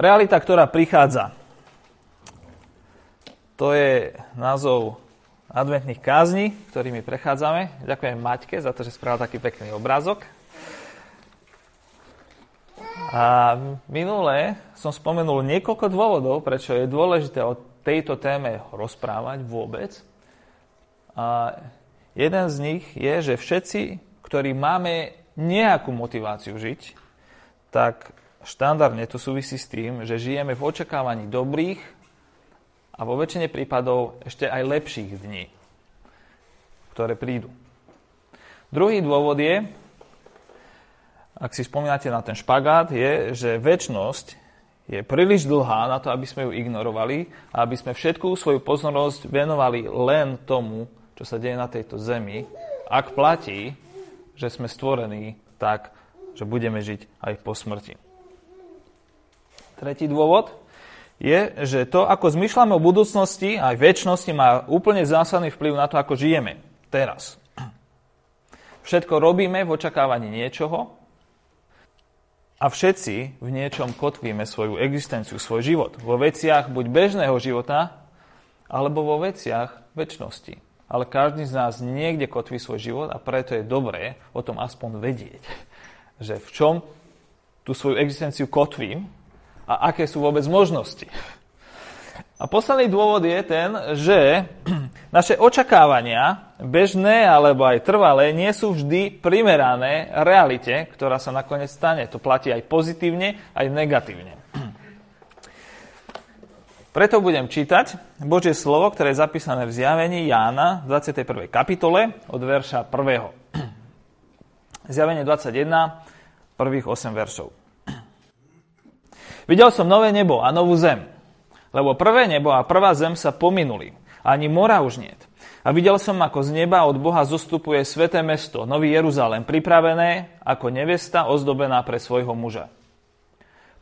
Realita, ktorá prichádza. To je názov adventných kázni, ktorými prechádzame. Ďakujem Maťke za to, že spravil taký pekný obrázok. A minule som spomenul niekoľko dôvodov, prečo je dôležité o tejto téme rozprávať vôbec. A jeden z nich je, že všetci, ktorí máme nejakú motiváciu žiť, tak štandardne to súvisí s tým, že žijeme v očakávaní dobrých a vo väčšine prípadov ešte aj lepších dní, ktoré prídu. Druhý dôvod je, ak si spomínate na ten špagát, je, že väčnosť je príliš dlhá na to, aby sme ju ignorovali a aby sme všetkú svoju pozornosť venovali len tomu, čo sa deje na tejto zemi, ak platí, že sme stvorení tak, že budeme žiť aj po smrti. Tretí dôvod je, že to, ako zmyšľame o budúcnosti aj väčšnosti, má úplne zásadný vplyv na to, ako žijeme teraz. Všetko robíme v očakávaní niečoho, a všetci v niečom kotvíme svoju existenciu, svoj život. Vo veciach buď bežného života, alebo vo veciach väčšnosti. Ale každý z nás niekde kotví svoj život a preto je dobré o tom aspoň vedieť, že v čom tú svoju existenciu kotvím a aké sú vôbec možnosti. A posledný dôvod je ten, že naše očakávania, bežné alebo aj trvalé, nie sú vždy primerané realite, ktorá sa nakoniec stane. To platí aj pozitívne, aj negatívne. Preto budem čítať Božie slovo, ktoré je zapísané v zjavení Jána v 21. kapitole od verša 1. Zjavenie 21, prvých 8 veršov. Videl som nové nebo a novú zem, lebo prvé nebo a prvá zem sa pominuli. Ani mora už niet. A videl som, ako z neba od Boha zostupuje sveté mesto, Nový Jeruzalém, pripravené ako nevesta ozdobená pre svojho muža.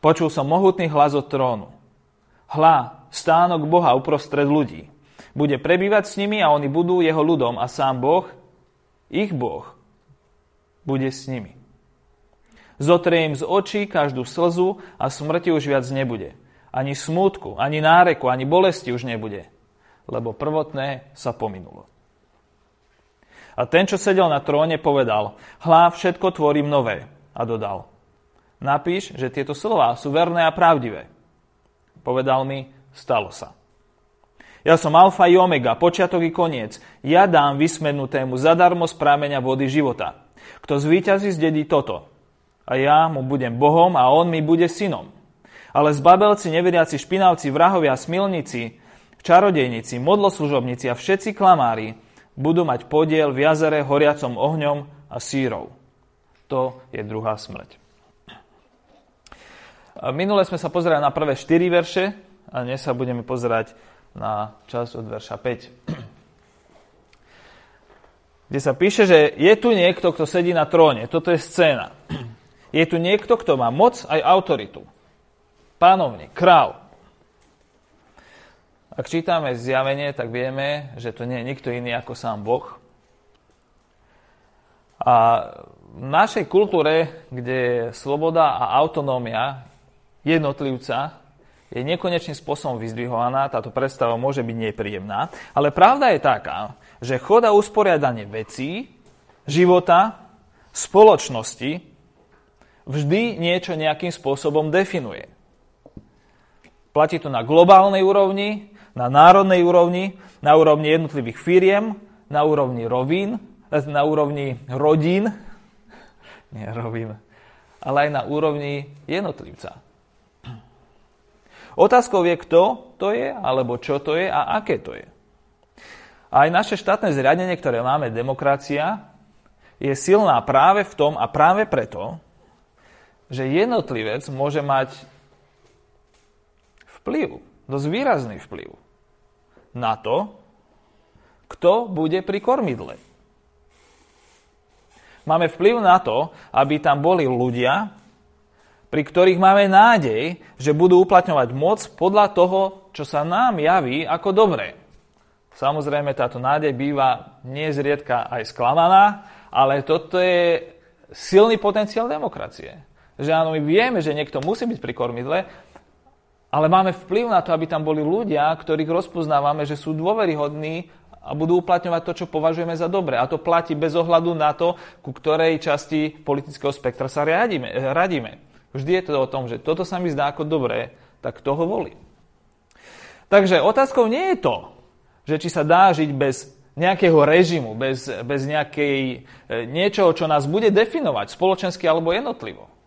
Počul som mohutný hlas od trónu. Hla, stánok Boha uprostred ľudí. Bude prebývať s nimi a oni budú jeho ľudom a sám Boh, ich Boh, bude s nimi. Zotrie im z očí každú slzu a smrti už viac nebude ani smútku, ani náreku, ani bolesti už nebude, lebo prvotné sa pominulo. A ten, čo sedel na tróne, povedal, hlá, všetko tvorím nové. A dodal, napíš, že tieto slová sú verné a pravdivé. Povedal mi, stalo sa. Ja som alfa i omega, počiatok i koniec. Ja dám vysmednutému zadarmo z prámenia vody života. Kto zvíťazí, zdedí toto. A ja mu budem Bohom a on mi bude synom. Ale zbabelci, neveriaci, špinavci, vrahovia, smilníci, čarodejníci, modloslužobníci a všetci klamári budú mať podiel v jazere horiacom ohňom a sírov. To je druhá smrť. Minule sme sa pozerali na prvé 4 verše a dnes sa budeme pozerať na čas od verša 5. Kde sa píše, že je tu niekto, kto sedí na tróne. Toto je scéna. Je tu niekto, kto má moc aj autoritu pánovník, král. Ak čítame zjavenie, tak vieme, že to nie je nikto iný ako sám Boh. A v našej kultúre, kde je sloboda a autonómia jednotlivca je nekonečným spôsobom vyzdvihovaná, táto predstava môže byť nepríjemná, ale pravda je taká, že choda usporiadanie vecí, života, spoločnosti vždy niečo nejakým spôsobom definuje. Platí to na globálnej úrovni, na národnej úrovni, na úrovni jednotlivých firiem, na úrovni rovín, na úrovni rodín, nie rovín, ale aj na úrovni jednotlivca. Otázkou je, kto to je, alebo čo to je a aké to je. Aj naše štátne zriadenie, ktoré máme, demokracia, je silná práve v tom a práve preto, že jednotlivec môže mať vplyv, dosť výrazný vplyv na to, kto bude pri kormidle. Máme vplyv na to, aby tam boli ľudia, pri ktorých máme nádej, že budú uplatňovať moc podľa toho, čo sa nám javí ako dobré. Samozrejme, táto nádej býva nezriedka aj sklamaná, ale toto je silný potenciál demokracie. Že áno, my vieme, že niekto musí byť pri kormidle, Ale máme vplyv na to, aby tam boli ľudia, ktorých rozpoznávame, že sú dôveryhodní a budú uplatňovať to, čo považujeme za dobré. A to platí bez ohľadu na to, ku ktorej časti politického spektra sa radíme. radíme. Vždy je to o tom, že toto sa mi zdá ako dobré, tak toho volí. Takže otázkou nie je to, že či sa dá žiť bez nejakého režimu, bez, bez nejakej, e, niečoho, čo nás bude definovať spoločensky alebo jednotlivo.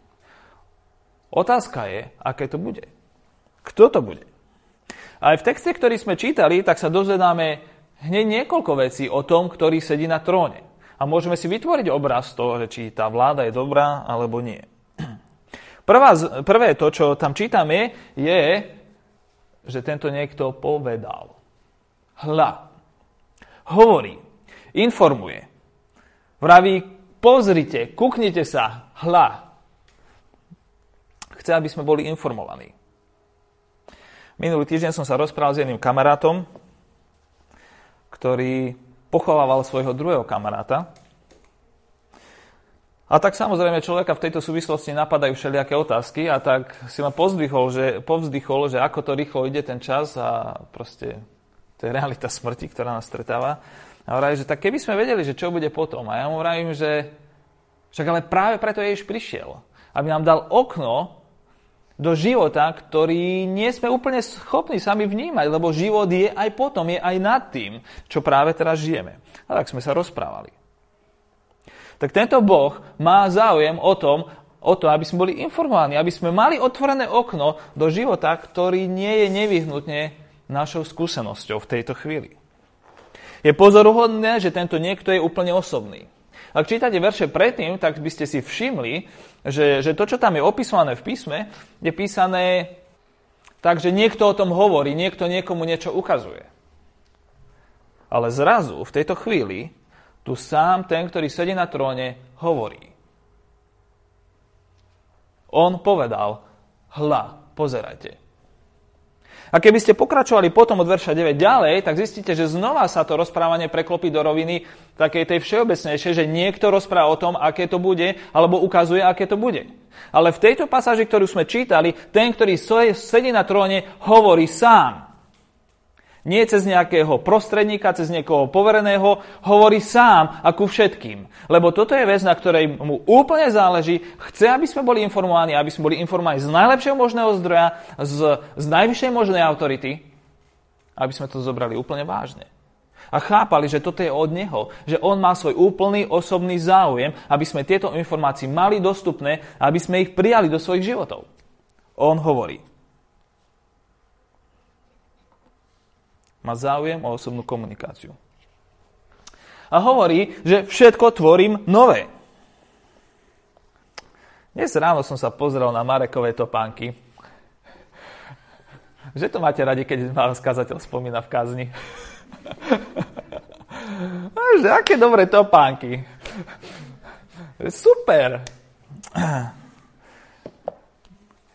Otázka je, aké to bude. Kto to bude? Aj v texte, ktorý sme čítali, tak sa dozvedáme hneď niekoľko vecí o tom, ktorý sedí na tróne. A môžeme si vytvoriť obraz toho, či tá vláda je dobrá alebo nie. Prvá, prvé to, čo tam čítame, je, že tento niekto povedal. Hla. Hovorí. Informuje. Vraví, pozrite, kuknite sa. Hla. Chce, aby sme boli informovaní. Minulý týždeň som sa rozprával s jedným kamarátom, ktorý pochovával svojho druhého kamaráta. A tak samozrejme človeka v tejto súvislosti napadajú všelijaké otázky a tak si ma povzdychol, že, povzdychol, že ako to rýchlo ide ten čas a proste to je realita smrti, ktorá nás stretáva. A hovorí, že tak keby sme vedeli, že čo bude potom. A ja mu vravím, že však ale práve preto Ježiš prišiel. Aby nám dal okno do života, ktorý nie sme úplne schopní sami vnímať, lebo život je aj potom, je aj nad tým, čo práve teraz žijeme. A tak sme sa rozprávali. Tak tento Boh má záujem o tom, o to, aby sme boli informovaní, aby sme mali otvorené okno do života, ktorý nie je nevyhnutne našou skúsenosťou v tejto chvíli. Je pozoruhodné, že tento niekto je úplne osobný. Ak čítate verše predtým, tak by ste si všimli, že, že to, čo tam je opisované v písme, je písané tak, že niekto o tom hovorí, niekto niekomu niečo ukazuje. Ale zrazu, v tejto chvíli, tu sám ten, ktorý sedí na tróne, hovorí. On povedal, hla, pozerajte. A keby ste pokračovali potom od verša 9 ďalej, tak zistíte, že znova sa to rozprávanie preklopí do roviny takej tej všeobecnejšej, že niekto rozpráva o tom, aké to bude, alebo ukazuje, aké to bude. Ale v tejto pasáži, ktorú sme čítali, ten, ktorý sedí na tróne, hovorí sám. Nie cez nejakého prostredníka, cez niekoho povereného, hovorí sám a ku všetkým. Lebo toto je vec, na ktorej mu úplne záleží. Chce, aby sme boli informovaní, aby sme boli informovaní z najlepšieho možného zdroja, z, z najvyššej možnej autority, aby sme to zobrali úplne vážne. A chápali, že toto je od Neho, že On má svoj úplný osobný záujem, aby sme tieto informácie mali dostupné, aby sme ich prijali do svojich životov. On hovorí, Má záujem o osobnú komunikáciu. A hovorí, že všetko tvorím nové. Dnes ráno som sa pozrel na Marekové topánky. Že to máte radi, keď vás kazateľ spomína v kazni? že aké dobré topánky. Super.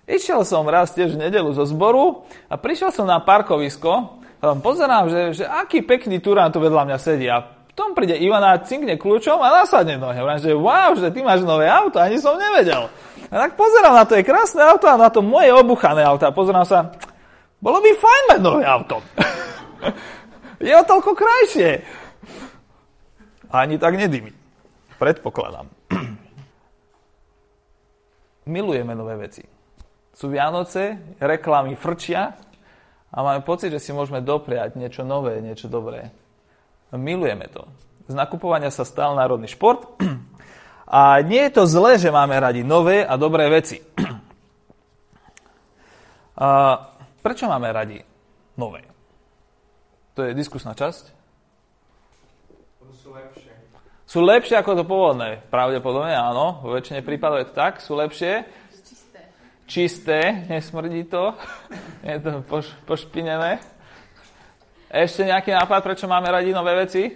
Išiel som raz tiež v nedelu zo zboru a prišiel som na parkovisko pozerám, že, že aký pekný turán tu vedľa mňa sedí a tom príde Ivana, cinkne kľúčom a nasadne do neho. že wow, že ty máš nové auto, ani som nevedel. A tak pozerám na to je krásne auto a na to moje obuchané auto a pozerám sa, bolo by fajn mať nové auto. je o toľko krajšie. Ani tak nedými. Predpokladám. Milujeme nové veci. Sú Vianoce, reklamy frčia, a máme pocit, že si môžeme dopriať niečo nové, niečo dobré. Milujeme to. Z nakupovania sa stal národný šport a nie je to zlé, že máme radi nové a dobré veci. A prečo máme radi nové? To je diskusná časť. Sú lepšie. Sú lepšie ako to pôvodné. Pravdepodobne áno, vo väčšine prípadov je to tak, sú lepšie čisté, nesmrdí to, je to poš, pošpinené. Ešte nejaký nápad, prečo máme radi nové veci?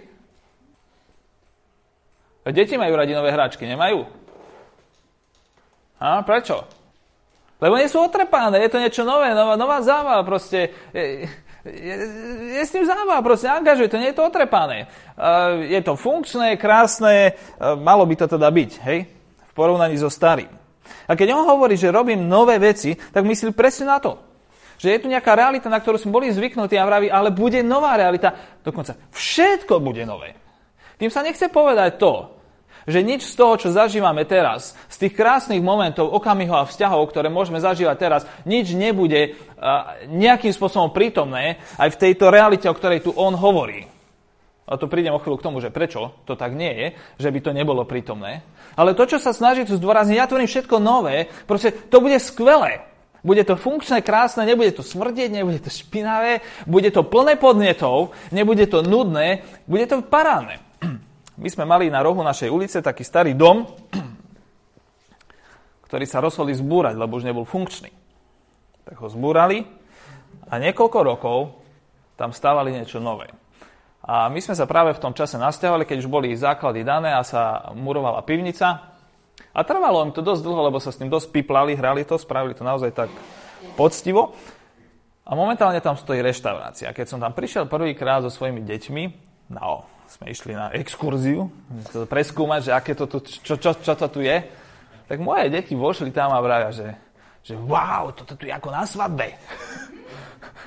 Deti majú radi nové hračky, nemajú? A prečo? Lebo nie sú otrepané, je to niečo nové, nová, nová zábava, proste je, je, je s tým zábava, proste angažuje to, nie je to otrepané. Uh, je to funkčné, krásne, uh, malo by to teda byť, hej? V porovnaní so starým. A keď on hovorí, že robím nové veci, tak myslí presne na to. Že je tu nejaká realita, na ktorú sme boli zvyknutí a vraví, ale bude nová realita. Dokonca všetko bude nové. Tým sa nechce povedať to, že nič z toho, čo zažívame teraz, z tých krásnych momentov, okamihov a vzťahov, ktoré môžeme zažívať teraz, nič nebude nejakým spôsobom prítomné aj v tejto realite, o ktorej tu on hovorí. A to prídem o chvíľu k tomu, že prečo to tak nie je, že by to nebolo prítomné. Ale to, čo sa snaží tu zdôrazniť, ja tvorím všetko nové, proste to bude skvelé. Bude to funkčné, krásne, nebude to smrdieť, nebude to špinavé, bude to plné podnetov, nebude to nudné, bude to parádne. My sme mali na rohu našej ulice taký starý dom, ktorý sa rozhodli zbúrať, lebo už nebol funkčný. Tak ho zbúrali a niekoľko rokov tam stávali niečo nové. A my sme sa práve v tom čase nasťahovali, keď už boli základy dané a sa murovala pivnica. A trvalo im to dosť dlho, lebo sa s tým dosť piplali, hrali to, spravili to naozaj tak poctivo. A momentálne tam stojí reštaurácia. Keď som tam prišiel prvýkrát so svojimi deťmi, no, sme išli na exkurziu, to preskúmať, že aké to tu, čo, čo, čo to tu je, tak moje deti vošli tam a vravia, že, že wow, toto tu je ako na svadbe.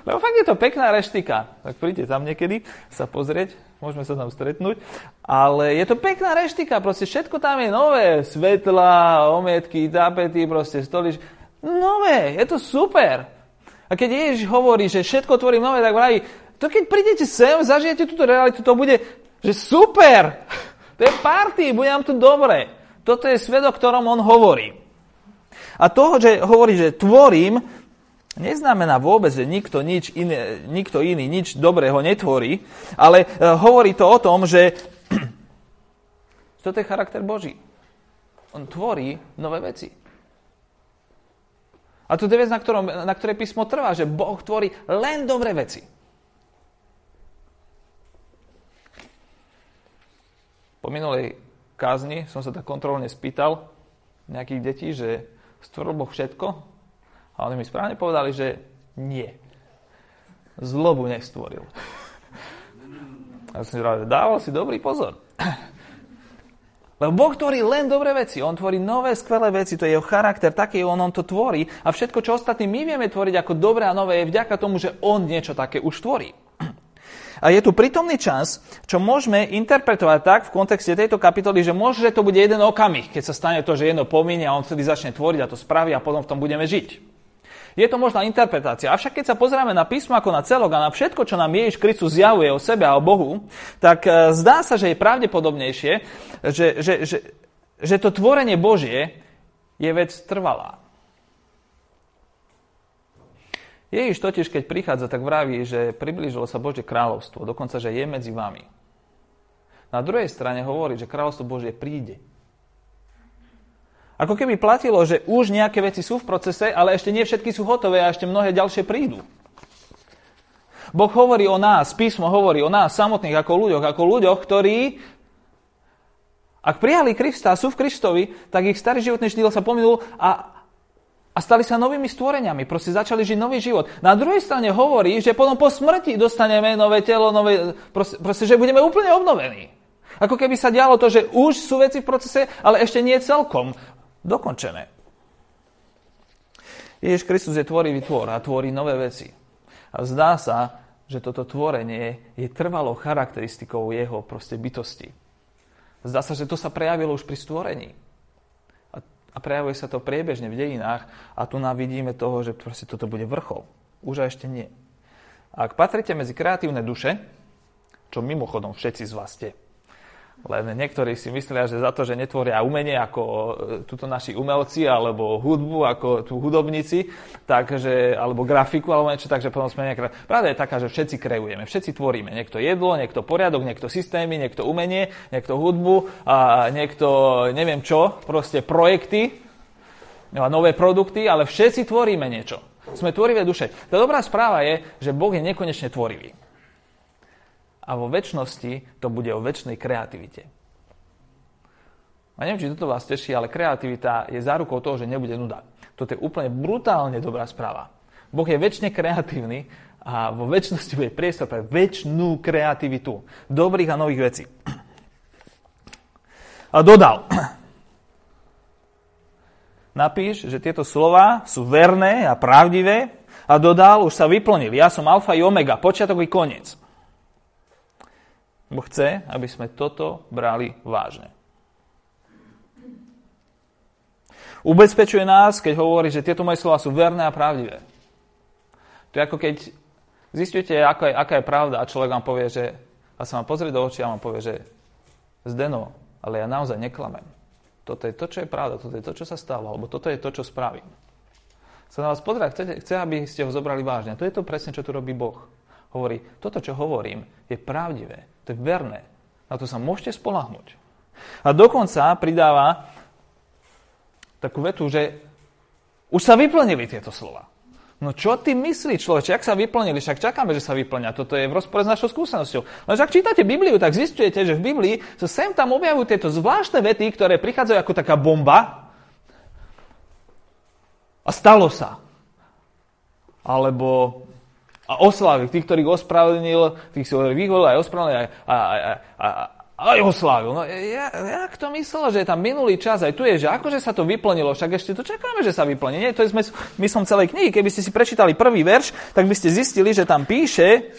Lebo fakt je to pekná reštika. Tak príďte tam niekedy sa pozrieť, môžeme sa tam stretnúť. Ale je to pekná reštika, proste všetko tam je nové. Svetla, omietky, tapety, proste stolič. Nové, je to super. A keď Ježiš hovorí, že všetko tvorí nové, tak vraví, to keď prídete sem, zažijete túto realitu, to bude, že super. To je party, bude nám tu dobre. Toto je svet, o ktorom on hovorí. A toho, že hovorí, že tvorím, neznamená vôbec, že nikto, nič iné, nikto iný nič dobrého netvorí, ale e, hovorí to o tom, že toto je charakter Boží. On tvorí nové veci. A to je vec, na, ktorom, na ktorej písmo trvá, že Boh tvorí len dobré veci. Po minulej kázni som sa tak kontrolne spýtal nejakých detí, že stvoril Boh všetko? A oni mi správne povedali, že nie. Zlobu nestvoril. A som si že dával si dobrý pozor. Lebo Boh tvorí len dobré veci. On tvorí nové, skvelé veci. To je jeho charakter, taký on, on to tvorí. A všetko, čo ostatní my vieme tvoriť ako dobré a nové, je vďaka tomu, že on niečo také už tvorí. A je tu prítomný čas, čo môžeme interpretovať tak v kontexte tejto kapitoly, že môže, že to bude jeden okamih, keď sa stane to, že jedno pominie a on vtedy začne tvoriť a to spraví a potom v tom budeme žiť. Je to možná interpretácia. Avšak keď sa pozrieme na písmo ako na celok a na všetko, čo nám Ježiš Kristus zjavuje o sebe a o Bohu, tak e, zdá sa, že je pravdepodobnejšie, že, že, že, že to tvorenie Božie je vec trvalá. Ježiš totiž, keď prichádza, tak vraví, že priblížilo sa Božie kráľovstvo, dokonca, že je medzi vami. Na druhej strane hovorí, že kráľovstvo Božie príde. Ako keby platilo, že už nejaké veci sú v procese, ale ešte nie všetky sú hotové a ešte mnohé ďalšie prídu. Boh hovorí o nás, písmo hovorí o nás samotných ako ľuďoch, ako ľuďoch, ktorí ak prijali Krista a sú v Kristovi, tak ich starý životný štýl sa pominul a, a stali sa novými stvoreniami. Proste začali žiť nový život. Na druhej strane hovorí, že potom po smrti dostaneme nové telo, nové, proste, proste že budeme úplne obnovení. Ako keby sa dialo to, že už sú veci v procese, ale ešte nie celkom dokončené. Ježiš Kristus je tvorivý tvor a tvorí nové veci. A zdá sa, že toto tvorenie je trvalou charakteristikou jeho proste bytosti. Zdá sa, že to sa prejavilo už pri stvorení. A, a prejavuje sa to priebežne v dejinách a tu nám vidíme toho, že proste toto bude vrchol. Už a ešte nie. Ak patrite medzi kreatívne duše, čo mimochodom všetci z vás ste, len niektorí si myslia, že za to, že netvoria umenie ako e, tuto naši umelci, alebo hudbu ako tu hudobníci, takže, alebo grafiku, alebo niečo, takže potom sme nejaká... Pravda je taká, že všetci kreujeme, všetci tvoríme. Niekto jedlo, niekto poriadok, niekto systémy, niekto umenie, niekto hudbu a niekto neviem čo, proste projekty, a nové produkty, ale všetci tvoríme niečo. Sme tvorivé duše. Tá dobrá správa je, že Boh je nekonečne tvorivý a vo väčšnosti to bude o väčšnej kreativite. A neviem, či toto vás teší, ale kreativita je zárukou toho, že nebude nuda. Toto je úplne brutálne dobrá správa. Boh je väčšine kreatívny a vo väčšnosti bude priestor pre väčšnú kreativitu dobrých a nových vecí. A dodal, napíš, že tieto slova sú verné a pravdivé a dodal, už sa vyplnil. Ja som alfa i omega, počiatok i koniec. Bo chce, aby sme toto brali vážne. Ubezpečuje nás, keď hovorí, že tieto moje slova sú verné a pravdivé. To je ako keď zistujete, aká je, aká je pravda a človek vám povie, že a sa vám pozrie do očí a vám povie, že Zdeno, ale ja naozaj neklamem. Toto je to, čo je pravda, toto je to, čo sa stalo, alebo toto je to, čo spravím. Sa na vás pozrie, chce, chce, aby ste ho zobrali vážne. To je to presne, čo tu robí Boh. Hovorí, toto, čo hovorím, je pravdivé, to je verné. Na to sa môžete spolahnuť. A dokonca pridáva takú vetu, že už sa vyplnili tieto slova. No čo ty myslíš, človeče, ak sa vyplnili? Však čakáme, že sa vyplňa. Toto je v rozpore s našou skúsenosťou. Lenže ak čítate Bibliu, tak zistujete, že v Biblii sa sem tam objavujú tieto zvláštne vety, ktoré prichádzajú ako taká bomba. A stalo sa. Alebo a oslavy, tých, ktorých ospravedlnil, tých si vyholil aj ospravedlnil, a, a, a, a, aj ho slávil. No, ja, jak to myslel, že je tam minulý čas, aj tu je, že akože sa to vyplnilo, však ešte to čakáme, že sa vyplní. Nie, to je myslím celej knihy. Keby ste si prečítali prvý verš, tak by ste zistili, že tam píše,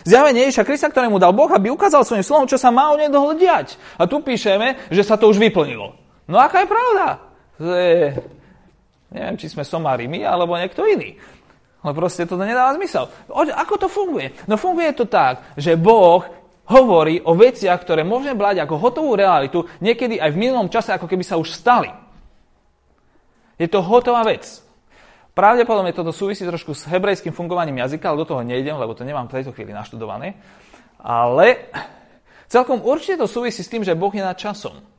Zjavenie Ježiša Krista, ktorému dal Boh, aby ukázal svojim slovom, čo sa má o nedohľad diať. A tu píšeme, že sa to už vyplnilo. No aká je pravda? To je, neviem, či sme somári my, alebo niekto iný. Ale proste to nedáva zmysel. Ako to funguje? No funguje to tak, že Boh hovorí o veciach, ktoré môžeme brať ako hotovú realitu, niekedy aj v minulom čase, ako keby sa už stali. Je to hotová vec. Pravdepodobne toto súvisí trošku s hebrejským fungovaním jazyka, ale do toho nejdem, lebo to nemám v tejto chvíli naštudované. Ale celkom určite to súvisí s tým, že Boh je nad časom.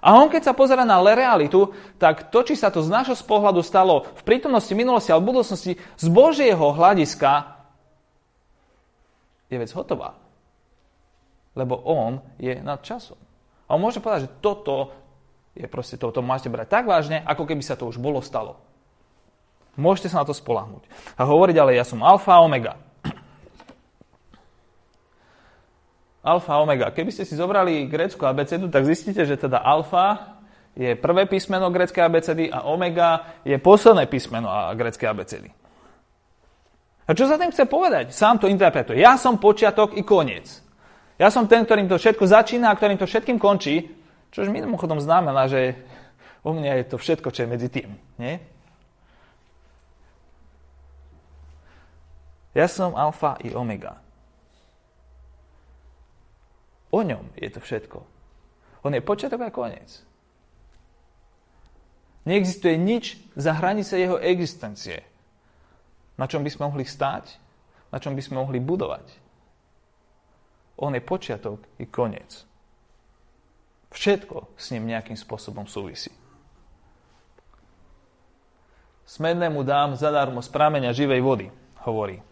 A on, keď sa pozera na realitu, tak to, či sa to z nášho pohľadu stalo v prítomnosti, minulosti alebo budúcnosti, z Božieho hľadiska je vec hotová. Lebo on je nad časom. A on môže povedať, že toto je proste, toto máte brať tak vážne, ako keby sa to už bolo stalo. Môžete sa na to spolahnuť. A hovorí ďalej, ja som alfa a omega. Alfa omega. Keby ste si zobrali grécku abecedu, tak zistíte, že teda alfa je prvé písmeno gréckej abecedy a omega je posledné písmeno gréckej abecedy. A čo sa tým chce povedať? Sám to interpretuje. Ja som počiatok i koniec. Ja som ten, ktorým to všetko začína a ktorým to všetkým končí, čož mimochodom znamená, že u mňa je to všetko, čo je medzi tým. Nie? Ja som alfa i omega. O ňom je to všetko. On je počiatok a koniec. Neexistuje nič za hranice jeho existencie na čom by sme mohli stáť, na čom by sme mohli budovať. On je počiatok i koniec. Všetko s ním nejakým spôsobom súvisí. Smednému dám zadarmo z prámeňa živej vody, hovorí.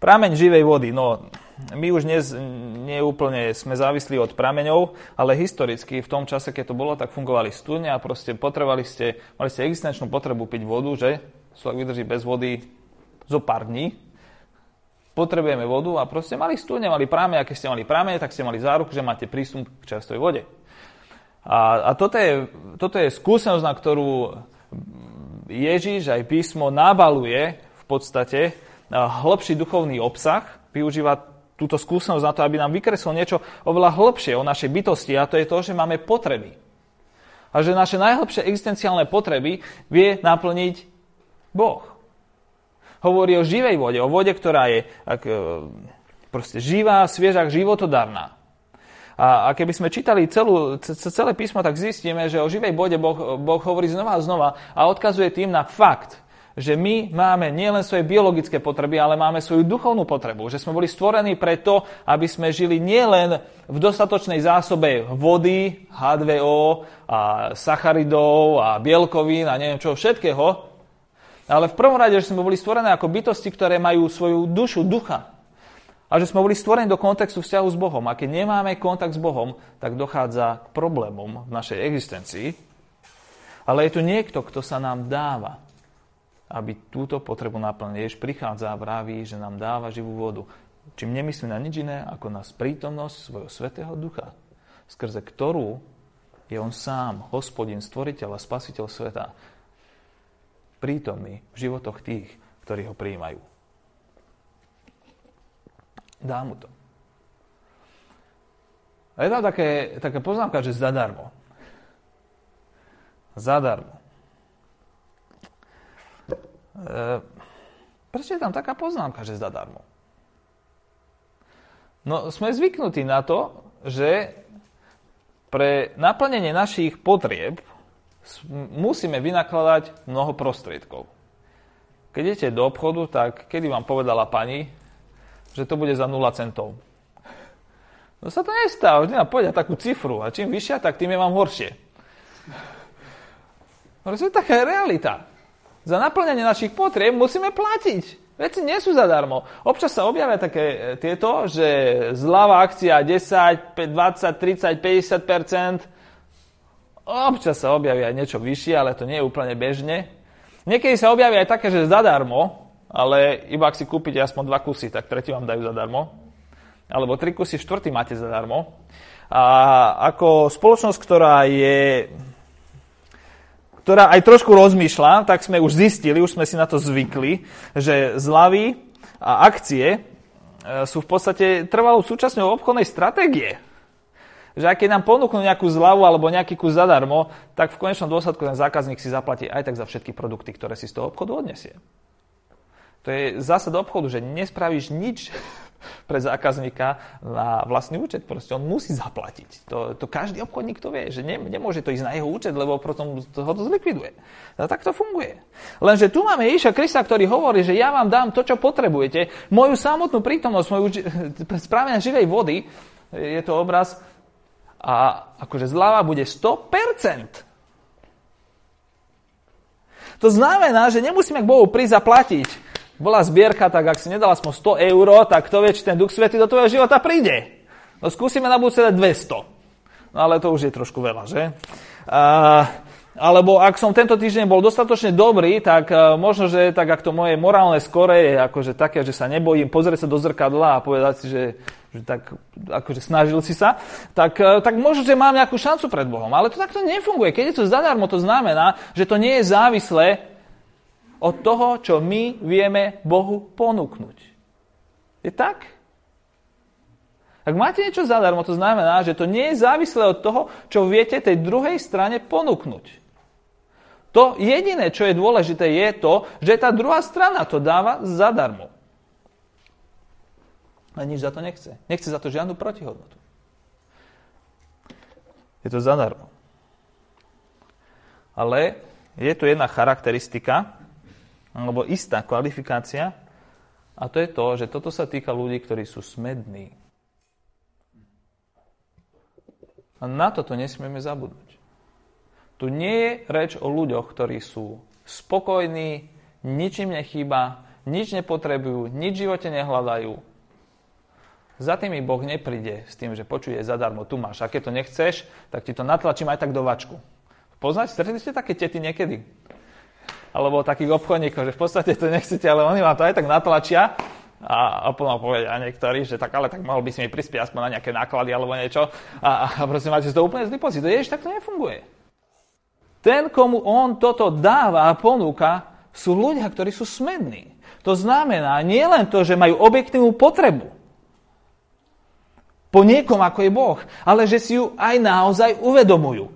Prámeň živej vody, no my už dnes neúplne sme závislí od prameňov, ale historicky v tom čase, keď to bolo, tak fungovali studne a proste potrebovali ste, mali ste existenčnú potrebu piť vodu, že? Človek vydrží bez vody zo pár dní, potrebujeme vodu a proste mali studne, mali práme, a keď ste mali práme, tak ste mali záruku, že máte prístup k čerstvej vode. A, a toto, je, toto je skúsenosť, na ktorú Ježiš aj písmo nabaluje v podstate hĺbší duchovný obsah, využíva túto skúsenosť na to, aby nám vykreslil niečo oveľa hĺbšie o našej bytosti a to je to, že máme potreby. A že naše najhlbšie existenciálne potreby vie naplniť Boh hovorí o živej vode, o vode, ktorá je ak, e, proste živá, svieža, životodarná. A, a keby sme čítali celú, celé písmo, tak zistíme, že o živej vode boh, boh hovorí znova a znova a odkazuje tým na fakt, že my máme nielen svoje biologické potreby, ale máme svoju duchovnú potrebu. Že sme boli stvorení preto, aby sme žili nielen v dostatočnej zásobe vody, H2O a sacharidov a bielkovín a neviem čo všetkého, ale v prvom rade, že sme boli stvorené ako bytosti, ktoré majú svoju dušu, ducha. A že sme boli stvorení do kontextu vzťahu s Bohom. A keď nemáme kontakt s Bohom, tak dochádza k problémom v našej existencii. Ale je tu niekto, kto sa nám dáva, aby túto potrebu naplnil. Jež prichádza a vraví, že nám dáva živú vodu. Čím nemyslí na nič iné, ako na prítomnosť svojho svetého ducha, skrze ktorú je on sám, hospodin, stvoriteľ a spasiteľ sveta. prítomný v životoch tých, ktorí ho prijímajú. Dá mu to. A je tam také, také poznámka, že zadarmo. Zadarmo. E, prečo je tam taká poznámka, že zadarmo? No, sme zvyknutí na to, že pre naplnenie našich potrieb musíme vynakladať mnoho prostriedkov. Keď idete do obchodu, tak kedy vám povedala pani, že to bude za 0 centov? No sa to nestáva, vždy nám povedia takú cifru a čím vyššia, tak tým je vám horšie. Ale to je taká realita. Za naplňanie našich potrieb musíme platiť. Veci nie sú zadarmo. Občas sa objavia také e, tieto, že zľava akcia 10, 20, 30, 50% Občas sa objaví aj niečo vyššie, ale to nie je úplne bežne. Niekedy sa objaví aj také, že zadarmo, ale iba ak si kúpite aspoň dva kusy, tak tretí vám dajú zadarmo alebo tri kusy, štvrtý máte zadarmo. A ako spoločnosť, ktorá je ktorá aj trošku rozmýšľa, tak sme už zistili, už sme si na to zvykli, že zľavy a akcie e, sú v podstate trvalou súčasťou obchodnej stratégie. Že ak nám ponúknú nejakú zľavu alebo nejaký kus zadarmo, tak v konečnom dôsledku ten zákazník si zaplatí aj tak za všetky produkty, ktoré si z toho obchodu odnesie. To je zásad obchodu, že nespravíš nič pre zákazníka na vlastný účet. Proste on musí zaplatiť. To, to každý obchodník to vie, že ne, nemôže to ísť na jeho účet, lebo potom ho to zlikviduje. A tak to funguje. Lenže tu máme Ježiša Krista, ktorý hovorí, že ja vám dám to, čo potrebujete. Moju samotnú prítomnosť, moju správenia živej vody, je to obraz, a akože zľava bude 100%. To znamená, že nemusíme k Bohu prísť a platiť bola zbierka, tak ak si nedal aspoň 100 eur, tak kto vie, či ten Duch Svety do tvojho života príde. No skúsime na budúce dať 200. No ale to už je trošku veľa, že? Uh, alebo ak som tento týždeň bol dostatočne dobrý, tak uh, možno, že tak ak to moje morálne skore je akože také, že sa nebojím pozrieť sa do zrkadla a povedať si, že, že tak akože snažil si sa, tak, uh, tak možno, že mám nejakú šancu pred Bohom. Ale to takto nefunguje. Keď je to zadarmo, to znamená, že to nie je závislé od toho, čo my vieme Bohu ponúknuť. Je tak? Ak máte niečo zadarmo, to znamená, že to nie je závislé od toho, čo viete tej druhej strane ponúknuť. To jediné, čo je dôležité, je to, že tá druhá strana to dáva zadarmo. A nič za to nechce. Nechce za to žiadnu protihodnotu. Je to zadarmo. Ale je tu jedna charakteristika, alebo istá kvalifikácia, a to je to, že toto sa týka ľudí, ktorí sú smední. A na toto nesmieme zabudnúť. Tu nie je reč o ľuďoch, ktorí sú spokojní, ničím nechýba, nič nepotrebujú, nič v živote nehľadajú. Za tými Boh nepríde s tým, že počuje zadarmo, tu máš. A keď to nechceš, tak ti to natlačím aj tak do vačku. Poznáte, stretli ste také tety niekedy? Alebo takých obchodníkov, že v podstate to nechcete, ale oni vám to aj tak natlačia a, a potom povedia niektorí, že tak ale tak mohol by si mi prispieť aspoň na nejaké náklady alebo niečo a, a prosím, máte to úplne zlý pocit. Ježiš, tak to nefunguje. Ten, komu on toto dáva a ponúka, sú ľudia, ktorí sú smední. To znamená nie len to, že majú objektívnu potrebu po niekom, ako je Boh, ale že si ju aj naozaj uvedomujú.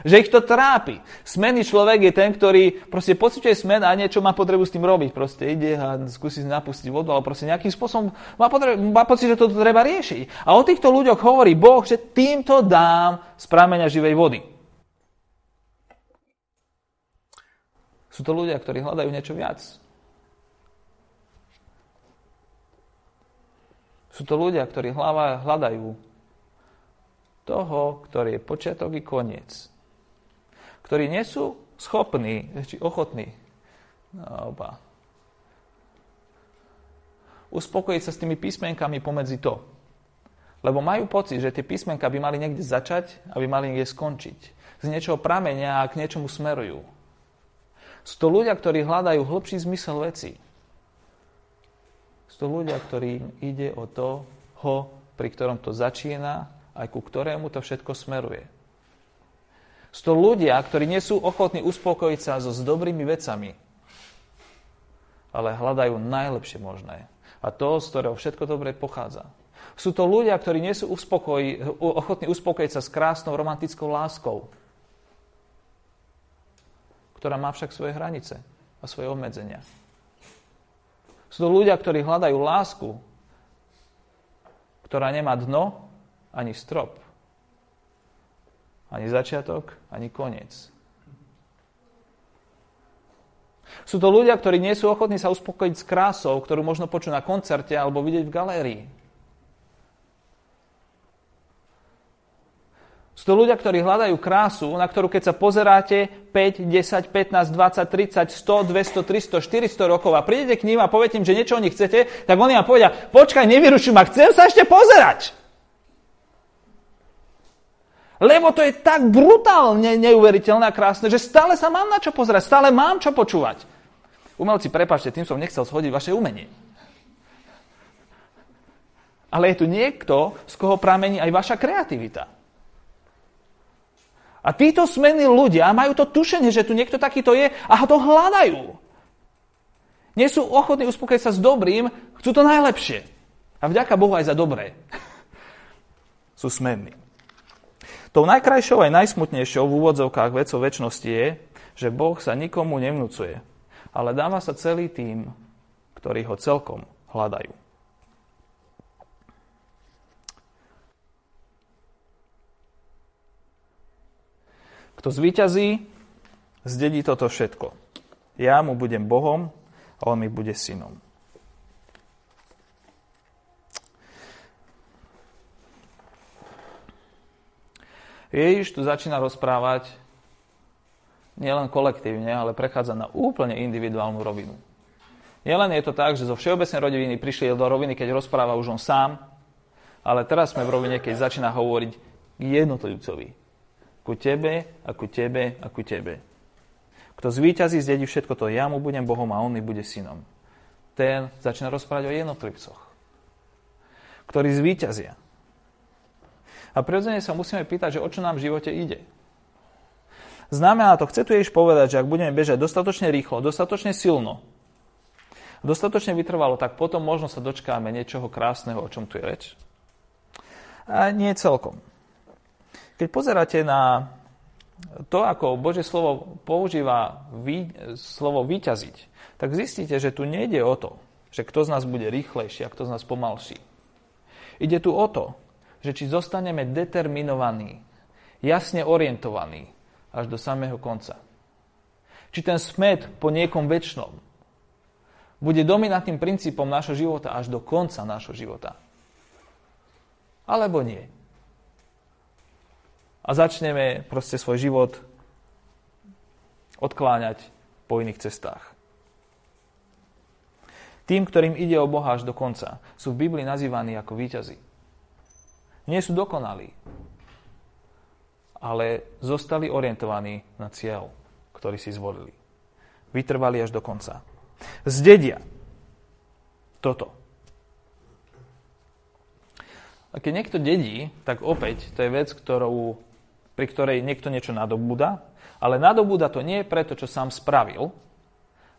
Že ich to trápi. Smenný človek je ten, ktorý proste pociťuje smen a niečo má potrebu s tým robiť. Proste ide a skúsi napustiť vodu, ale proste nejakým spôsobom má, potrebu, má pocit, že to treba riešiť. A o týchto ľuďoch hovorí Boh, že týmto dám z prámenia živej vody. Sú to ľudia, ktorí hľadajú niečo viac. Sú to ľudia, ktorí hľadajú toho, ktorý je počiatok i koniec ktorí nie sú schopní, či ochotní oba, uspokojiť sa s tými písmenkami pomedzi to. Lebo majú pocit, že tie písmenka by mali niekde začať a by mali niekde skončiť. Z niečoho pramenia a k niečomu smerujú. Sú to ľudia, ktorí hľadajú hĺbší zmysel veci. Sú to ľudia, ktorým ide o toho, pri ktorom to začína, aj ku ktorému to všetko smeruje. Sú to ľudia, ktorí nie sú ochotní uspokojiť sa so s dobrými vecami, ale hľadajú najlepšie možné. A to, z ktorého všetko dobre pochádza. Sú to ľudia, ktorí nie sú uspokoji, ochotní uspokojiť sa s krásnou romantickou láskou, ktorá má však svoje hranice a svoje obmedzenia. Sú to ľudia, ktorí hľadajú lásku, ktorá nemá dno ani strop. Ani začiatok, ani koniec. Sú to ľudia, ktorí nie sú ochotní sa uspokojiť s krásou, ktorú možno počuť na koncerte alebo vidieť v galérii. Sú to ľudia, ktorí hľadajú krásu, na ktorú keď sa pozeráte 5, 10, 15, 20, 30, 100, 200, 300, 400 rokov a prídete k ním a poviete im, že niečo o nich chcete, tak oni vám povedia, počkaj, nevyrušuj ma, chcem sa ešte pozerať. Lebo to je tak brutálne neuveriteľné a krásne, že stále sa mám na čo pozerať, stále mám čo počúvať. Umelci, prepačte, tým som nechcel shodiť vaše umenie. Ale je tu niekto, z koho pramení aj vaša kreativita. A títo smení ľudia majú to tušenie, že tu niekto takýto je a to hľadajú. Nie sú ochotní uspokojiť sa s dobrým, chcú to najlepšie. A vďaka Bohu aj za dobré. sú smenní. Tou najkrajšou aj najsmutnejšou v úvodzovkách vecou väčšnosti je, že Boh sa nikomu nevnúcuje, ale dáva sa celý tým, ktorí ho celkom hľadajú. Kto zvíťazí, zdedí toto všetko. Ja mu budem Bohom a on mi bude synom. Ježiš tu začína rozprávať nielen kolektívne, ale prechádza na úplne individuálnu rovinu. Nielen je to tak, že zo všeobecnej rodiny prišli do roviny, keď rozpráva už on sám, ale teraz sme v rovine, keď začína hovoriť jednotlivcovi ku tebe a ku tebe a ku tebe. Kto zvíťazí, zdedí všetko to. Ja mu budem Bohom a on mi bude synom. Ten začína rozprávať o jednotlivcoch, ktorí zvíťazia. A prirodzene sa musíme pýtať, že o čo nám v živote ide. Znamená to, chce tu Ježiš povedať, že ak budeme bežať dostatočne rýchlo, dostatočne silno, dostatočne vytrvalo, tak potom možno sa dočkáme niečoho krásneho, o čom tu je reč. A nie celkom. Keď pozeráte na to, ako Božie slovo používa vý, slovo vyťaziť, tak zistíte, že tu nejde o to, že kto z nás bude rýchlejší a kto z nás pomalší. Ide tu o to, že či zostaneme determinovaní, jasne orientovaní až do samého konca. Či ten smet po niekom väčšnom bude dominantným princípom nášho života až do konca nášho života. Alebo nie a začneme proste svoj život odkláňať po iných cestách. Tým, ktorým ide o Boha až do konca, sú v Biblii nazývaní ako víťazi. Nie sú dokonalí, ale zostali orientovaní na cieľ, ktorý si zvolili. Vytrvali až do konca. Zdedia toto. A keď niekto dedí, tak opäť to je vec, ktorú pri ktorej niekto niečo nadobúda, ale nadobúda to nie preto, čo sám spravil,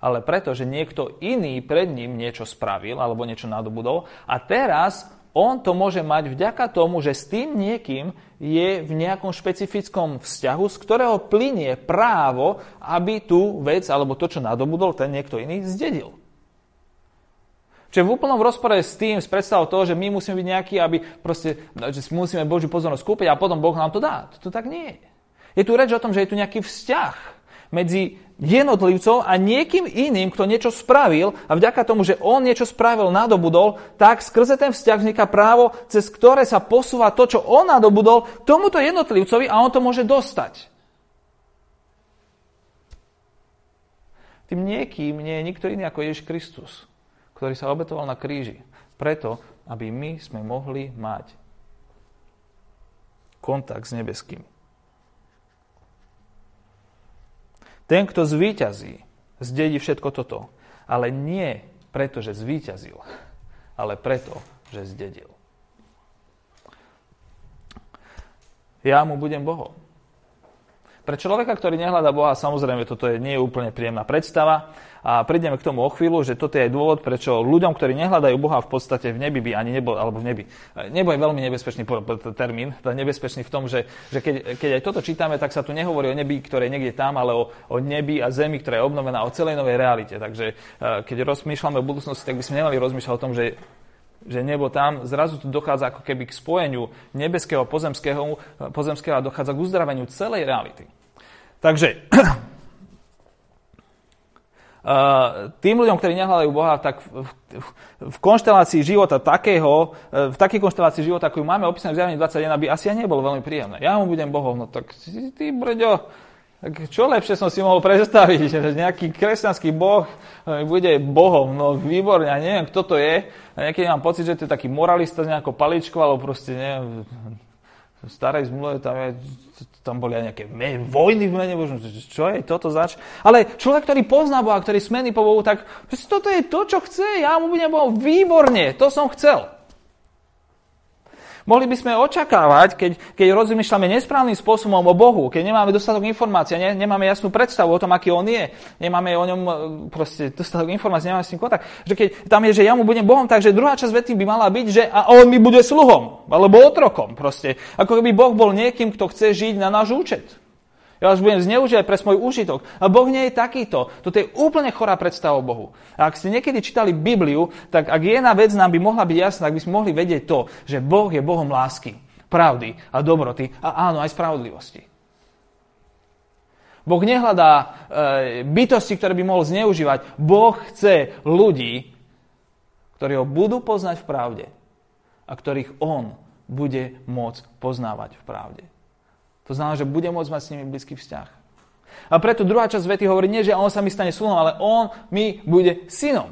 ale preto, že niekto iný pred ním niečo spravil alebo niečo nadobudol a teraz on to môže mať vďaka tomu, že s tým niekým je v nejakom špecifickom vzťahu, z ktorého plinie právo, aby tú vec alebo to, čo nadobudol ten niekto iný, zdedil. Čiže v úplnom rozpore s tým, s predstavou toho, že my musíme byť nejakí, aby proste, že musíme Božiu pozornosť kúpiť a potom Boh nám to dá. To tak nie je. Je tu reč o tom, že je tu nejaký vzťah medzi jednotlivcom a niekým iným, kto niečo spravil a vďaka tomu, že on niečo spravil, nadobudol, tak skrze ten vzťah vzniká právo, cez ktoré sa posúva to, čo on nadobudol, tomuto jednotlivcovi a on to môže dostať. Tým niekým nie je nikto iný ako Ježiš Kristus ktorý sa obetoval na kríži. Preto, aby my sme mohli mať kontakt s nebeským. Ten, kto zvíťazí, zdedí všetko toto. Ale nie preto, že zvíťazil, ale preto, že zdedil. Ja mu budem Bohom. Pre človeka, ktorý nehľadá Boha, samozrejme, toto je, nie je úplne príjemná predstava a prídeme k tomu o chvíľu, že toto je aj dôvod, prečo ľuďom, ktorí nehľadajú Boha v podstate v nebi by ani nebol, alebo v nebi. Nebo je veľmi nebezpečný termín, nebezpečný v tom, že, že keď, keď aj toto čítame, tak sa tu nehovorí o nebi, ktoré je niekde tam, ale o, o nebi a zemi, ktorá je obnovená, o celej novej realite. Takže eh, keď rozmýšľame o budúcnosti, tak by sme nemali rozmýšľať o tom, že že nebo tam, zrazu tu dochádza ako keby k spojeniu nebeského pozemského, pozemského a dochádza k uzdraveniu celej reality. Takže tým ľuďom, ktorí nehľadajú Boha, tak v, v, v konštelácii života takého, v takej konštelácii života, ju máme opísané v zjavení 21, by asi aj nebolo veľmi príjemné. Ja mu budem Bohom, no tak ty, ty brďo, tak čo lepšie som si mohol predstaviť, že nejaký kresťanský boh e, bude bohom, no výborne, ja neviem, kto to je. A niekedy mám pocit, že to je taký moralista s nejakou paličkou, alebo proste, neviem, v starej zmluve tam, je, tam boli aj nejaké vojny v mene Božom, čo je toto zač? Ale človek, ktorý pozná Boha, ktorý smení po Bohu, tak toto je to, čo chce, ja mu budem Bohom, výborne, to som chcel. Mohli by sme očakávať, keď, keď rozmýšľame nesprávnym spôsobom o Bohu, keď nemáme dostatok informácií, ne, nemáme jasnú predstavu o tom, aký On je, nemáme o ňom e, proste dostatok informácií, nemáme s ním kontakt, že keď tam je, že ja mu budem Bohom, takže druhá časť vety by mala byť, že a On mi bude sluhom, alebo otrokom proste. Ako keby Boh bol niekým, kto chce žiť na náš účet. Ja vás budem zneužívať pre svoj úžitok. A Boh nie je takýto. Toto je úplne chorá predstava o Bohu. A ak ste niekedy čítali Bibliu, tak ak jedna vec nám by mohla byť jasná, ak by sme mohli vedieť to, že Boh je Bohom lásky, pravdy a dobroty a áno, aj spravodlivosti. Boh nehľadá e, bytosti, ktoré by mohol zneužívať. Boh chce ľudí, ktorí ho budú poznať v pravde a ktorých on bude môcť poznávať v pravde. To znamená, že bude môcť mať s nimi blízky vzťah. A preto druhá časť vety hovorí nie, že on sa mi stane synom, ale on mi bude synom.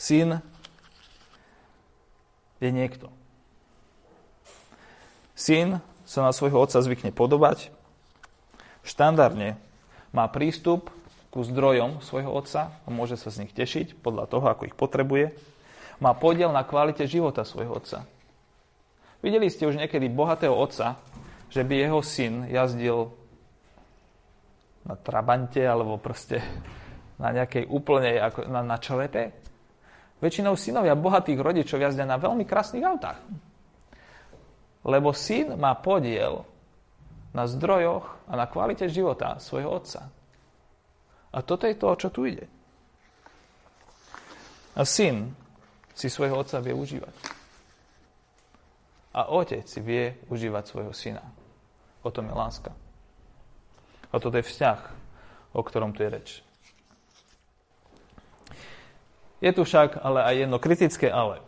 Syn je niekto. Syn sa na svojho otca zvykne podobať. Štandardne má prístup ku zdrojom svojho otca a môže sa z nich tešiť podľa toho, ako ich potrebuje. Má podiel na kvalite života svojho otca. Videli ste už niekedy bohatého otca, že by jeho syn jazdil na Trabante alebo proste na nejakej úplnej, ako na, na čelete? Väčšinou synovia bohatých rodičov jazdia na veľmi krásnych autách. Lebo syn má podiel na zdrojoch a na kvalite života svojho otca. A toto je to, o čo tu ide. A syn si svojho otca vie užívať. A otec si vie užívať svojho syna. O tom je láska. A toto je vzťah, o ktorom tu je reč. Je tu však ale aj jedno kritické ale.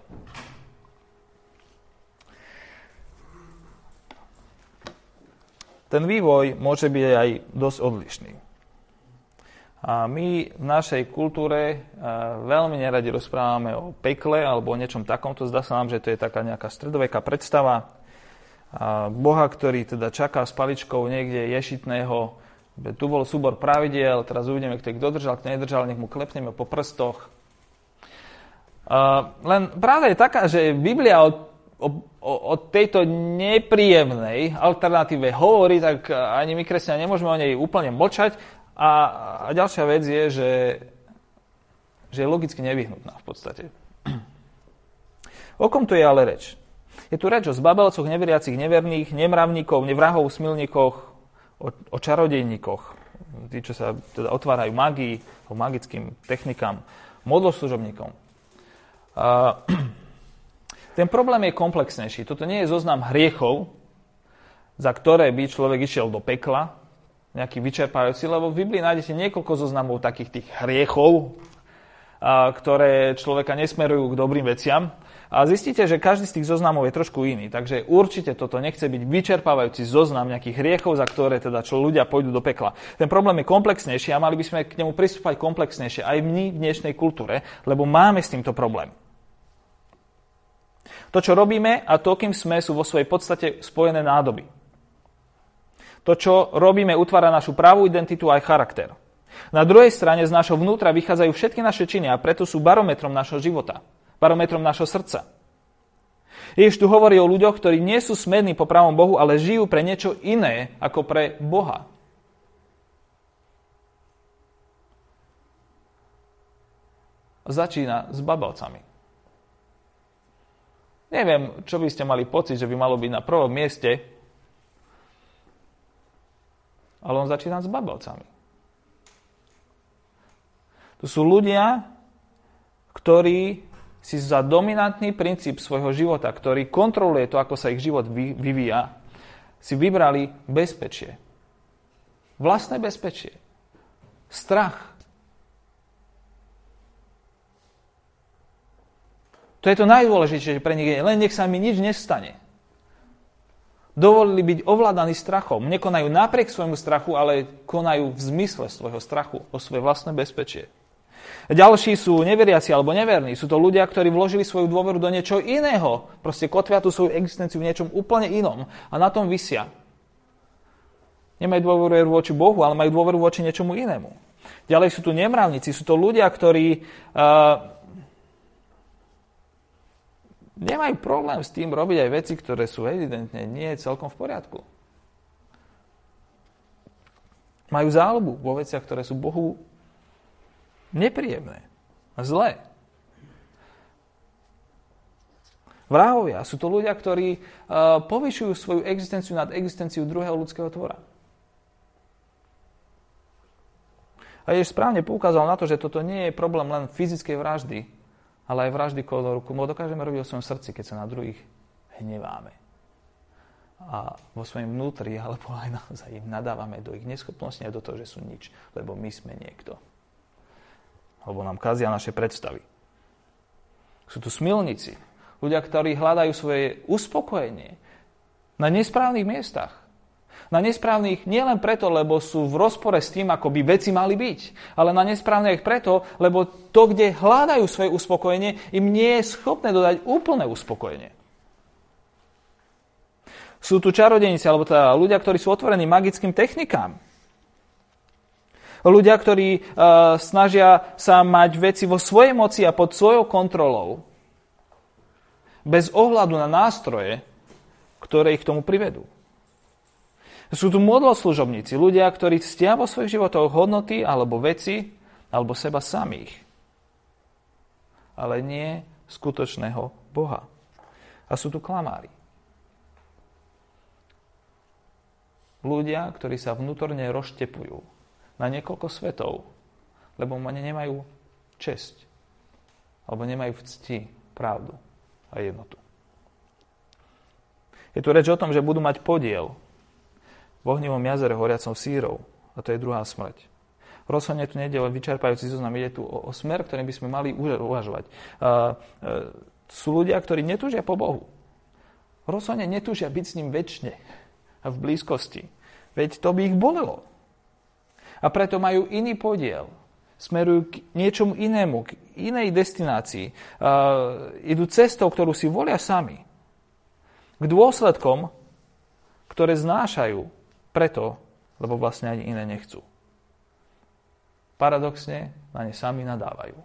Ten vývoj môže byť aj dosť odlišný. A my v našej kultúre e, veľmi neradi rozprávame o pekle alebo o niečom takomto. Zdá sa nám, že to je taká nejaká stredoveká predstava. Boha, ktorý teda čaká s paličkou niekde ješitného. Tu bol súbor pravidiel, teraz uvidíme, kto ich dodržal, kto nedržal, nech mu klepneme po prstoch. Len pravda je taká, že Biblia o, o, o tejto nepríjemnej alternatíve hovorí, tak ani my kresťania nemôžeme o nej úplne mlčať, a, a ďalšia vec je, že, že je logicky nevyhnutná v podstate. O kom tu je ale reč? Je tu reč o zbabelcoch, neveriacich, neverných, nemravníkov, nevrahov, smilníkoch, o, o čarodejníkoch, tí, čo sa teda otvárajú magii, o magickým technikám, modloslužobníkom. A, ten problém je komplexnejší. Toto nie je zoznam hriechov, za ktoré by človek išiel do pekla, nejaký vyčerpajúci, lebo v Biblii nájdete niekoľko zoznamov takých tých hriechov, ktoré človeka nesmerujú k dobrým veciam. A zistíte, že každý z tých zoznamov je trošku iný. Takže určite toto nechce byť vyčerpávajúci zoznam nejakých hriechov, za ktoré teda čo ľudia pôjdu do pekla. Ten problém je komplexnejší a mali by sme k nemu pristúpať komplexnejšie aj my v dnešnej kultúre, lebo máme s týmto problém. To, čo robíme a to, kým sme, sú vo svojej podstate spojené nádoby. To, čo robíme, utvára našu pravú identitu aj charakter. Na druhej strane z nášho vnútra vychádzajú všetky naše činy a preto sú barometrom našho života, barometrom našho srdca. Ježiš tu hovorí o ľuďoch, ktorí nie sú smední po pravom Bohu, ale žijú pre niečo iné ako pre Boha. Začína s babelcami. Neviem, čo by ste mali pocit, že by malo byť na prvom mieste, ale on začína s babelcami. To sú ľudia, ktorí si za dominantný princíp svojho života, ktorý kontroluje to, ako sa ich život vyvíja, si vybrali bezpečie. Vlastné bezpečie. Strach. To je to najdôležitejšie pre nich. Len nech sa mi nič nestane. Dovolili byť ovládaní strachom. Nekonajú napriek svojmu strachu, ale konajú v zmysle svojho strachu o svoje vlastné bezpečie. Ďalší sú neveriaci alebo neverní. Sú to ľudia, ktorí vložili svoju dôveru do niečo iného. Proste kotvia tú svoju existenciu v niečom úplne inom. A na tom vysia. Nemajú dôveru voči Bohu, ale majú dôveru voči niečomu inému. Ďalej sú tu nemravníci. Sú to ľudia, ktorí uh, nemajú problém s tým robiť aj veci, ktoré sú evidentne nie celkom v poriadku. Majú záľubu vo veciach, ktoré sú Bohu nepríjemné a zlé. Vrahovia sú to ľudia, ktorí uh, povyšujú svoju existenciu nad existenciu druhého ľudského tvora. A Ježiš správne poukázal na to, že toto nie je problém len fyzickej vraždy, ale aj vraždy koloru, ktorú dokážeme robiť o svojom srdci, keď sa na druhých hneváme. A vo svojom vnútri, alebo aj naozaj im nadávame do ich neschopnosti a do toho, že sú nič, lebo my sme niekto alebo nám kazia naše predstavy. Sú tu smilníci, ľudia, ktorí hľadajú svoje uspokojenie na nesprávnych miestach. Na nesprávnych nielen preto, lebo sú v rozpore s tým, ako by veci mali byť, ale na nesprávnych preto, lebo to, kde hľadajú svoje uspokojenie, im nie je schopné dodať úplné uspokojenie. Sú tu čarodejníci, alebo teda ľudia, ktorí sú otvorení magickým technikám. Ľudia, ktorí uh, snažia sa mať veci vo svojej moci a pod svojou kontrolou. Bez ohľadu na nástroje, ktoré ich k tomu privedú. Sú tu modloslužobníci, ľudia, ktorí ctia vo svojich životoch hodnoty alebo veci, alebo seba samých. Ale nie skutočného Boha. A sú tu klamári. Ľudia, ktorí sa vnútorne rozštepujú na niekoľko svetov, lebo oni nemajú česť, alebo nemajú v cti pravdu a jednotu. Je tu reč o tom, že budú mať podiel v ohnivom jazere horiacom sírov, a to je druhá smrť. Rozhodne tu nejde o vyčerpajúci zoznam, ide tu o, o smer, ktorým by sme mali uvažovať. Uh, uh, sú ľudia, ktorí netúžia po Bohu. Rozhodne netúžia byť s ním väčšine a v blízkosti. Veď to by ich bolelo. A preto majú iný podiel. Smerujú k niečomu inému, k inej destinácii. Uh, idú cestou, ktorú si volia sami. K dôsledkom, ktoré znášajú preto, lebo vlastne ani iné nechcú. Paradoxne na ne sami nadávajú.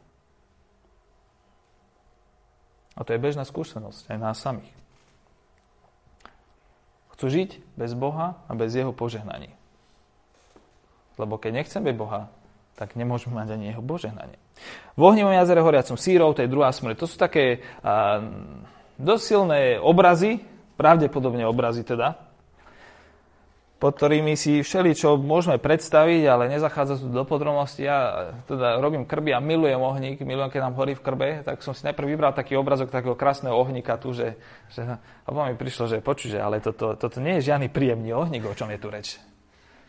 A to je bežná skúsenosť aj nás samých. Chcú žiť bez Boha a bez Jeho požehnaní. Lebo keď nechceme Boha, tak nemôžeme mať ani jeho požehnanie. V ohnivom jazere horiacom sírov, to je druhá smrť. To sú také a, dosť obrazy, pravdepodobne obrazy teda, pod ktorými si všeli, čo môžeme predstaviť, ale nezachádza tu do podrobnosti. Ja teda robím krby a milujem ohník, milujem, keď nám horí v krbe, tak som si najprv vybral taký obrazok takého krásneho ohníka tu, že, že a mi prišlo, že počuže, ale toto, toto nie je žiadny príjemný ohník, o čom je tu reč.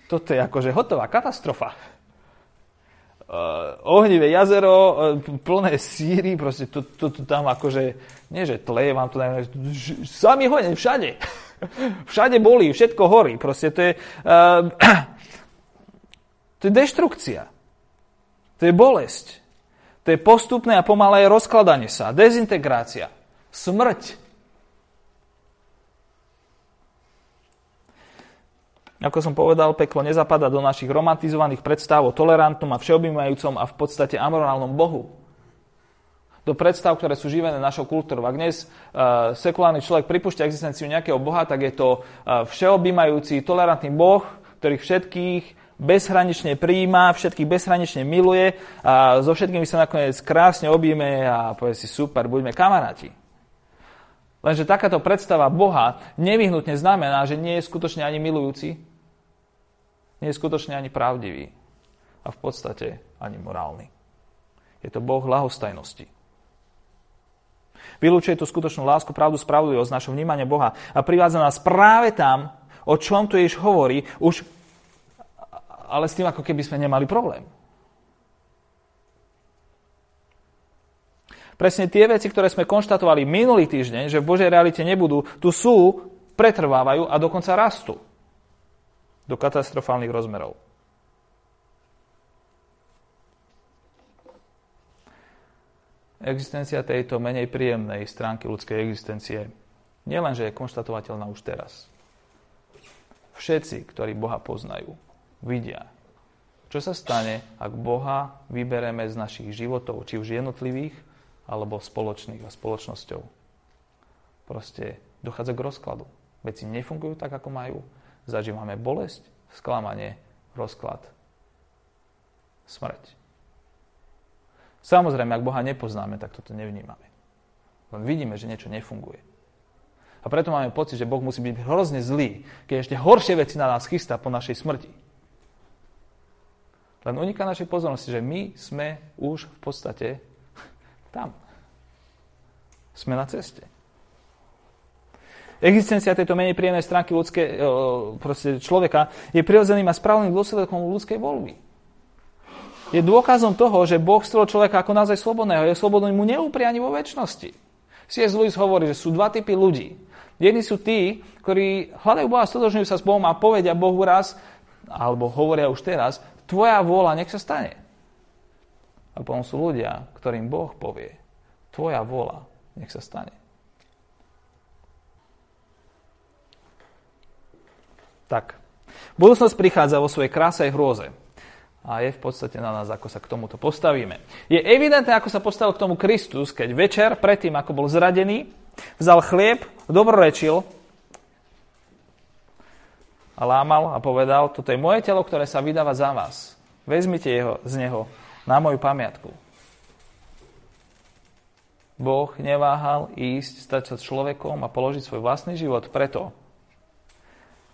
Toto je akože hotová katastrofa. Uh, ohnivé jazero, uh, plné síry, proste to, to, to tam akože, nie že tleje vám to, sami hoň, všade. všade bolí, všetko horí. Proste to je, uh, to je deštrukcia. To je bolesť. To je postupné a pomalé rozkladanie sa, dezintegrácia, smrť. Ako som povedal, peklo nezapada do našich romantizovaných predstav o tolerantnom a všeobjímajúcom a v podstate amorálnom Bohu. Do predstav, ktoré sú živené našou kultúrou. Ak dnes uh, sekulárny človek pripúšťa existenciu nejakého Boha, tak je to uh, všeobjímajúci, tolerantný Boh, ktorých všetkých bezhranične prijíma, všetkých bezhranične miluje a so všetkými sa nakoniec krásne objíme a povie si super, buďme kamaráti. Lenže takáto predstava Boha nevyhnutne znamená, že nie je skutočne ani milujúci, nie je skutočne ani pravdivý a v podstate ani morálny. Je to Boh lahostajnosti. Vylúčuje tú skutočnú lásku, pravdu, spravodlivosť, naše vnímanie Boha a privádza nás práve tam, o čom tu Ježiš hovorí, už, ale s tým, ako keby sme nemali problém. Presne tie veci, ktoré sme konštatovali minulý týždeň, že v Božej realite nebudú, tu sú, pretrvávajú a dokonca rastú do katastrofálnych rozmerov. Existencia tejto menej príjemnej stránky ľudskej existencie nielenže je konštatovateľná už teraz. Všetci, ktorí Boha poznajú, vidia, čo sa stane, ak Boha vybereme z našich životov, či už jednotlivých, alebo spoločných a spoločnosťou. Proste dochádza k rozkladu. Veci nefungujú tak, ako majú. Zažívame bolesť, sklamanie, rozklad, smrť. Samozrejme, ak Boha nepoznáme, tak toto nevnímame. Len vidíme, že niečo nefunguje. A preto máme pocit, že Boh musí byť hrozne zlý, keď ešte horšie veci na nás chystá po našej smrti. Len uniká našej pozornosti, že my sme už v podstate tam. Sme na ceste. Existencia tejto menej príjemnej stránky ľudské, človeka je prirodzeným a správnym dôsledkom ľudskej voľby je dôkazom toho, že Boh stvoril človeka ako naozaj slobodného. Je slobodný mu neupriani vo väčšnosti. C.S. Lewis hovorí, že sú dva typy ľudí. Jedni sú tí, ktorí hľadajú Boha, stotožňujú sa s Bohom a povedia Bohu raz, alebo hovoria už teraz, tvoja vôľa nech sa stane. A potom sú ľudia, ktorým Boh povie, tvoja vôľa nech sa stane. Tak. Budúcnosť prichádza vo svojej kráse aj hrôze a je v podstate na nás, ako sa k tomuto postavíme. Je evidentné, ako sa postavil k tomu Kristus, keď večer, predtým, ako bol zradený, vzal chlieb, dobrorečil a lámal a povedal, toto je moje telo, ktoré sa vydáva za vás. Vezmite jeho, z neho na moju pamiatku. Boh neváhal ísť, stať sa človekom a položiť svoj vlastný život preto,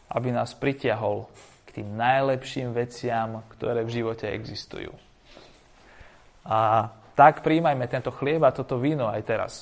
aby nás pritiahol tým najlepším veciam, ktoré v živote existujú. A tak príjmajme tento chlieb a toto víno aj teraz.